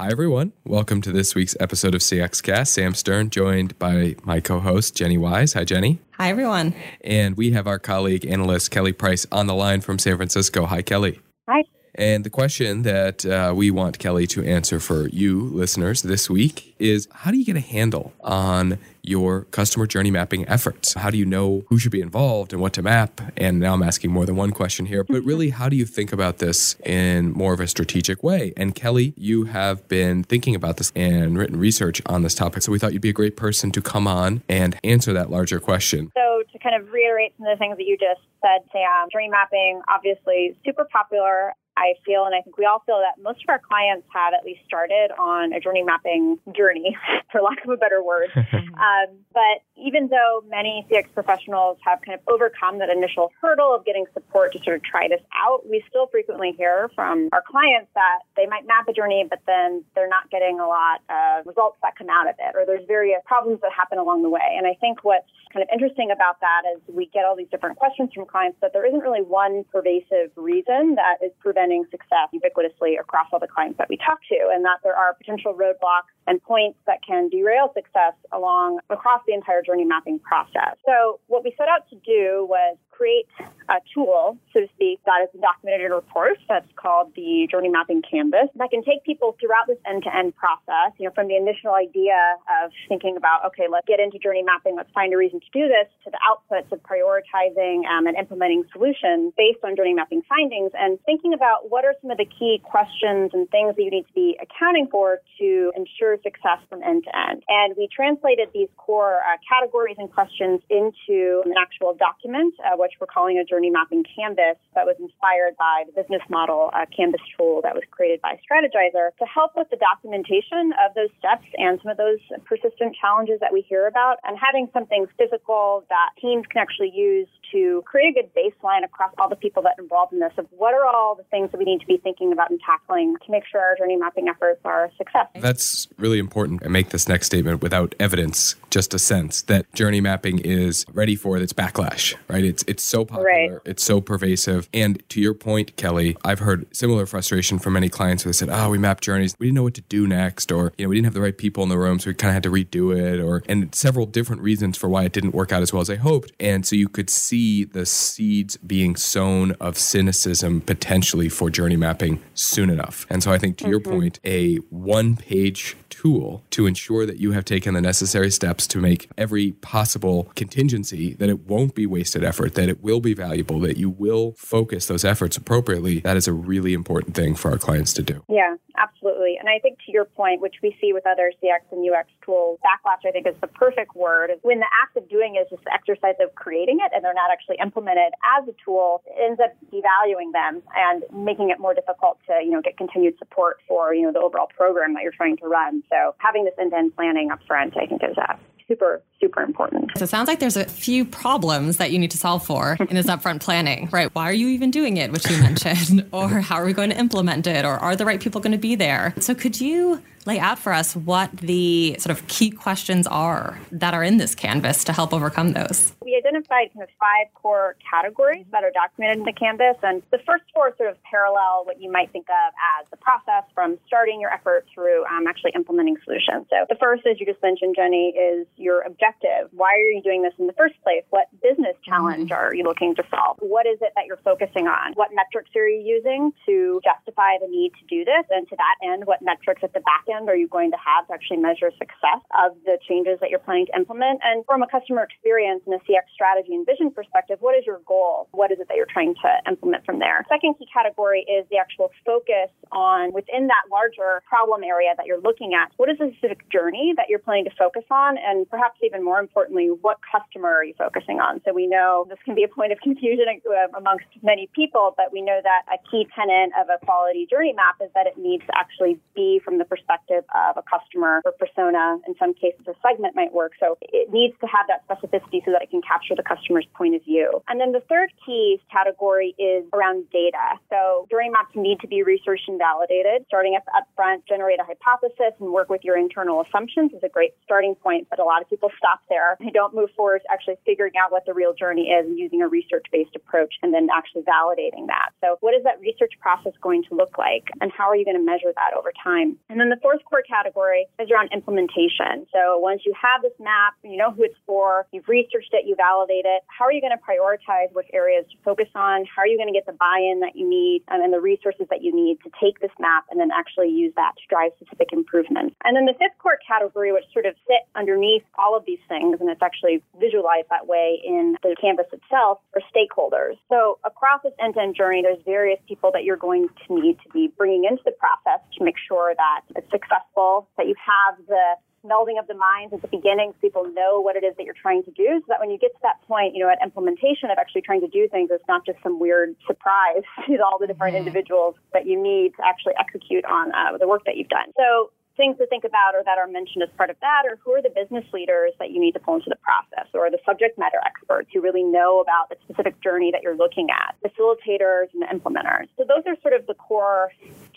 Hi, everyone. Welcome to this week's episode of CXCast. Sam Stern, joined by my co host, Jenny Wise. Hi, Jenny. Hi, everyone. And we have our colleague, analyst Kelly Price, on the line from San Francisco. Hi, Kelly. Hi. And the question that uh, we want Kelly to answer for you listeners this week is how do you get a handle on your customer journey mapping efforts? How do you know who should be involved and what to map? And now I'm asking more than one question here, but really, how do you think about this in more of a strategic way? And Kelly, you have been thinking about this and written research on this topic. So we thought you'd be a great person to come on and answer that larger question. So, to kind of reiterate some of the things that you just said, Sam, journey mapping, obviously super popular. I feel, and I think we all feel that most of our clients have at least started on a journey mapping journey, for lack of a better word. um, but even though many CX professionals have kind of overcome that initial hurdle of getting support to sort of try this out, we still frequently hear from our clients that they might map a journey, but then they're not getting a lot of results that come out of it, or there's various problems that happen along the way. And I think what's kind of interesting about that is we get all these different questions from clients, but there isn't really one pervasive reason that is preventing preventing success ubiquitously across all the clients that we talk to, and that there are potential roadblocks and points that can derail success along across the entire journey mapping process. So what we set out to do was create a tool, so to speak, that is documented in a report that's called the Journey Mapping Canvas that can take people throughout this end-to-end process, you know, from the initial idea of thinking about, okay, let's get into journey mapping, let's find a reason to do this, to the outputs of prioritizing um, and implementing solutions based on journey mapping findings, and thinking about what are some of the key questions and things that you need to be accounting for to ensure success from end to end. And we translated these core uh, categories and questions into an actual document, uh, which we're calling a journey mapping canvas that was inspired by the business model canvas tool that was created by Strategyzer to help with the documentation of those steps and some of those persistent challenges that we hear about and having something physical that teams can actually use to create a good baseline across all the people that are involved in this of what are all the things that we need to be thinking about and tackling to make sure our journey mapping efforts are a success. That's really important. I make this next statement without evidence, just a sense that journey mapping is ready for its backlash, right? It's it's so popular, right. it's so pervasive. And to your point, Kelly, I've heard similar frustration from many clients who said, "Oh, we mapped journeys, we didn't know what to do next, or you know, we didn't have the right people in the room, so we kind of had to redo it, or and several different reasons for why it didn't work out as well as I hoped." And so you could see the seeds being sown of cynicism potentially for journey mapping soon enough. And so I think to mm-hmm. your point, a one-page tool to ensure that you have taken the necessary steps to make every possible contingency that it won't be wasted effort, that it will be valuable, that you will focus those efforts appropriately. That is a really important thing for our clients to do. Yeah, absolutely. And I think to your point, which we see with other CX and UX tools, backlash, I think is the perfect word. When the act of doing is just the exercise of creating it and they're not actually implemented as a tool, it ends up devaluing them and making it more difficult to, you know, get continued support for, you know, the overall program that you're trying to run. So having this end-to-end planning up front, I think, is uh, super, super important. So it sounds like there's a few problems that you need to solve for in this upfront planning, right? Why are you even doing it, which you mentioned, or how are we going to implement it, or are the right people going to be there? So could you lay out for us what the sort of key questions are that are in this canvas to help overcome those? We identified kind of five core categories that are documented in the canvas. And the first four sort of parallel what you might think of as the process from starting your effort through um, actually implementing solutions. So the first, as you just mentioned, Jenny, is your objective. Why are you doing this in the first place? What business challenge mm-hmm. are you looking to solve? What is it that you're focusing on? What metrics are you using to justify the need to do this? And to that end, what metrics at the back end are you going to have to actually measure success of the changes that you're planning to implement? And from a customer experience and a CX strategy and vision perspective, what is your goal? What is it that you're trying to implement from there? Second key category is the actual focus on within that larger problem area that you're looking at. What is the specific journey that you're planning to focus on? And perhaps even more importantly, what customer are you focusing on? So we know this can be a point of confusion amongst many people, but we know that a key tenet of a quality journey map is that it needs to actually be from the perspective perspective of a customer or persona. In some cases, a segment might work. So it needs to have that specificity so that it can capture the customer's point of view. And then the third key category is around data. So journey maps need to be researched and validated. Starting up upfront, generate a hypothesis and work with your internal assumptions is a great starting point, but a lot of people stop there. They don't move forward to actually figuring out what the real journey is and using a research-based approach and then actually validating that. So what is that research process going to look like and how are you going to measure that over time? And then the fourth core category is around implementation. So once you have this map, you know who it's for, you've researched it, you validate it, how are you going to prioritize which areas to focus on? How are you going to get the buy-in that you need um, and the resources that you need to take this map and then actually use that to drive specific improvements? And then the fifth core category, which sort of sit underneath all of these things, and it's actually visualized that way in the canvas itself, are stakeholders. So across this end-to-end journey, there's various people that you're going to need to be bringing into the process to make sure that it's successful, that you have the melding of the minds at the beginning so people know what it is that you're trying to do so that when you get to that point, you know, at implementation of actually trying to do things, it's not just some weird surprise to all the different mm-hmm. individuals that you need to actually execute on uh, the work that you've done. So things to think about or that are mentioned as part of that or who are the business leaders that you need to pull into the process or the subject matter experts who really know about the specific journey that you're looking at facilitators and implementers so those are sort of the core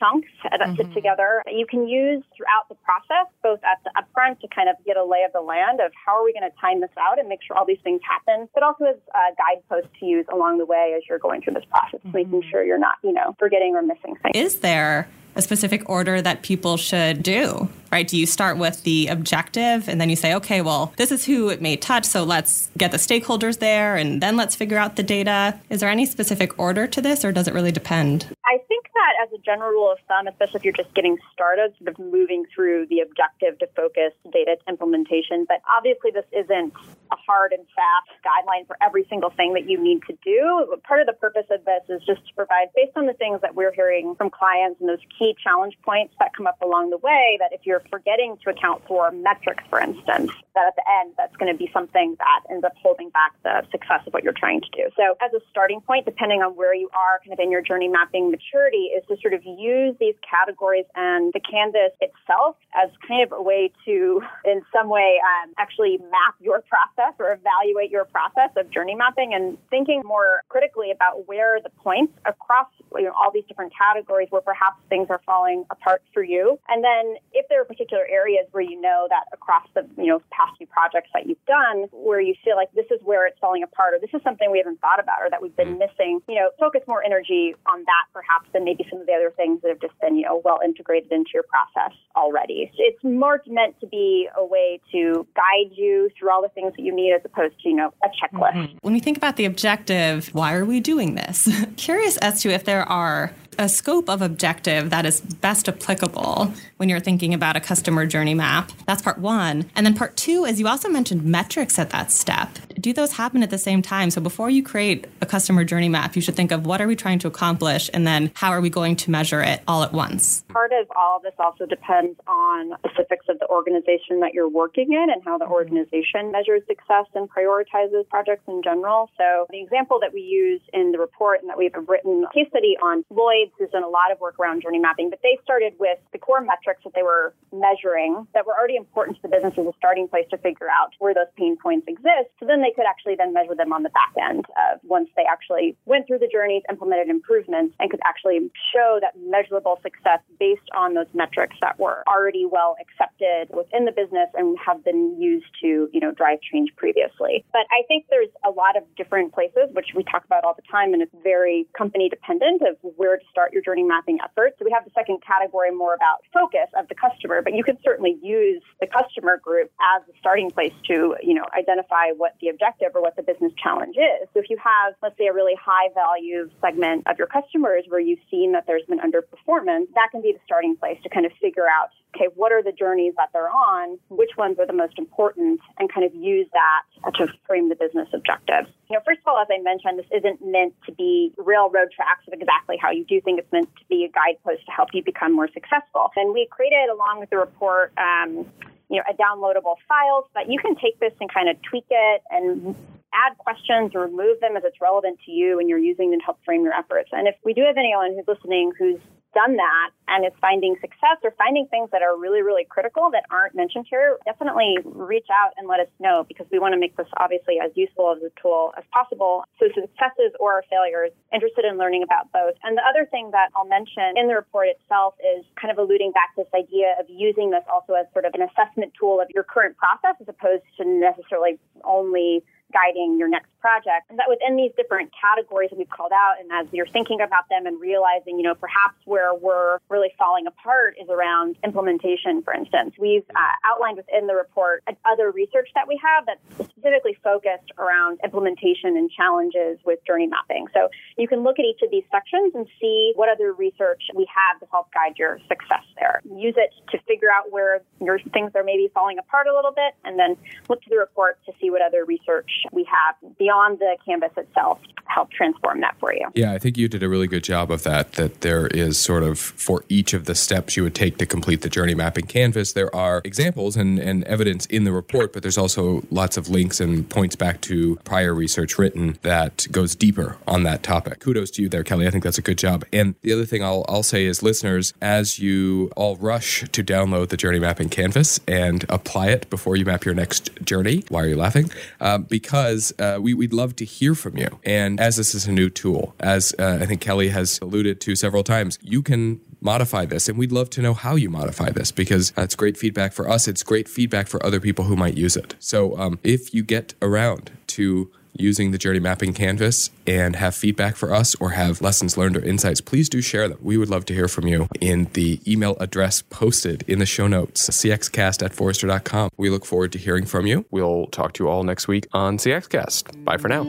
chunks that mm-hmm. sit together that you can use throughout the process both at the upfront to kind of get a lay of the land of how are we going to time this out and make sure all these things happen but also as a guidepost to use along the way as you're going through this process mm-hmm. making sure you're not you know forgetting or missing things is there a specific order that people should do, right? Do you start with the objective and then you say, okay, well, this is who it may touch, so let's get the stakeholders there and then let's figure out the data? Is there any specific order to this or does it really depend? I that as a general rule of thumb, especially if you're just getting started, sort of moving through the objective to focus data implementation, but obviously this isn't a hard and fast guideline for every single thing that you need to do. Part of the purpose of this is just to provide, based on the things that we're hearing from clients and those key challenge points that come up along the way, that if you're forgetting to account for metrics, for instance, that at the end, that's going to be something that ends up holding back the success of what you're trying to do. So as a starting point, depending on where you are kind of in your journey mapping maturity, is to sort of use these categories and the canvas itself as kind of a way to, in some way, um, actually map your process or evaluate your process of journey mapping and thinking more critically about where the points across you know, all these different categories where perhaps things are falling apart for you. And then if there are particular areas where you know that across the you know past few projects that you've done where you feel like this is where it's falling apart or this is something we haven't thought about or that we've been mm. missing, you know, focus more energy on that perhaps than maybe some of the other things that have just been, you know, well integrated into your process already. It's more meant to be a way to guide you through all the things that you need as opposed to, you know, a checklist. Mm-hmm. When we think about the objective, why are we doing this? Curious as to if there are a scope of objective that is best applicable when you're thinking about a customer journey map. That's part one. And then part two is you also mentioned metrics at that step. Do those happen at the same time? So before you create a customer journey map, you should think of what are we trying to accomplish and then how are we going to measure it all at once? Part of all of this also depends on specifics of the organization that you're working in and how the organization measures success and prioritizes projects in general. So the example that we use in the report and that we've written a case study on Lloyd who's done a lot of work around journey mapping, but they started with the core metrics that they were measuring that were already important to the business as a starting place to figure out where those pain points exist. So then they could actually then measure them on the back end of once they actually went through the journeys, implemented improvements, and could actually show that measurable success based on those metrics that were already well accepted within the business and have been used to, you know, drive change previously. But I think there's a lot of different places, which we talk about all the time, and it's very company dependent of where to start your journey mapping efforts. So we have the second category more about focus of the customer, but you can certainly use the customer group as a starting place to, you know, identify what the objective or what the business challenge is. So if you have, let's say, a really high value segment of your customers where you've seen that there's been underperformance, that can be the starting place to kind of figure out, okay, what are the journeys that they're on, which ones are the most important, and kind of use that to frame the business objectives. You know, first of all, as I mentioned, this isn't meant to be railroad tracks of exactly how you do think it's meant to be a guidepost to help you become more successful. And we created, along with the report, um, you know, a downloadable file so that you can take this and kind of tweak it and add questions or remove them as it's relevant to you and you're using them to help frame your efforts. And if we do have anyone who's listening who's done that and is finding success or finding things that are really, really critical that aren't mentioned here, definitely reach out and let us know because we want to make this obviously as useful as a tool as possible. So successes or failures, interested in learning about both. And the other thing that I'll mention in the report itself is kind of alluding back to this idea of using this also as sort of an assessment tool of your current process as opposed to necessarily only guiding your next project. And that within these different categories that we've called out, and as you're thinking about them and realizing, you know, perhaps where we're really falling apart is around implementation, for instance. We've uh, outlined within the report other research that we have that's specifically focused around implementation and challenges with journey mapping. So you can look at each of these sections and see what other research we have to help guide your success there. Use it to figure out where your things are maybe falling apart a little bit, and then look to the report to see what other research we have beyond the canvas itself help transform that for you. Yeah, I think you did a really good job of that. That there is sort of for each of the steps you would take to complete the journey mapping canvas, there are examples and, and evidence in the report, but there's also lots of links and points back to prior research written that goes deeper on that topic. Kudos to you there, Kelly. I think that's a good job. And the other thing I'll, I'll say is, listeners, as you all rush to download the journey mapping canvas and apply it before you map your next journey, why are you laughing? Uh, because uh, we, we'd love to hear from you. And as this is a new tool, as uh, I think Kelly has alluded to several times, you can modify this. And we'd love to know how you modify this because it's great feedback for us. It's great feedback for other people who might use it. So um, if you get around to using the journey mapping canvas and have feedback for us or have lessons learned or insights, please do share them. We would love to hear from you in the email address posted in the show notes, cxcast at forrester.com. We look forward to hearing from you. We'll talk to you all next week on CXcast. Bye for now.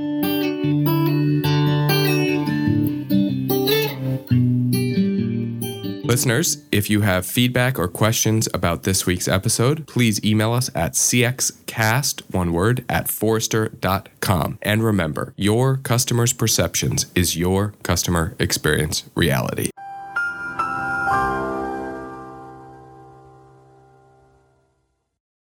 Listeners, if you have feedback or questions about this week's episode, please email us at cxcast, one word, at forrester.com. And remember, your customer's perceptions is your customer experience reality.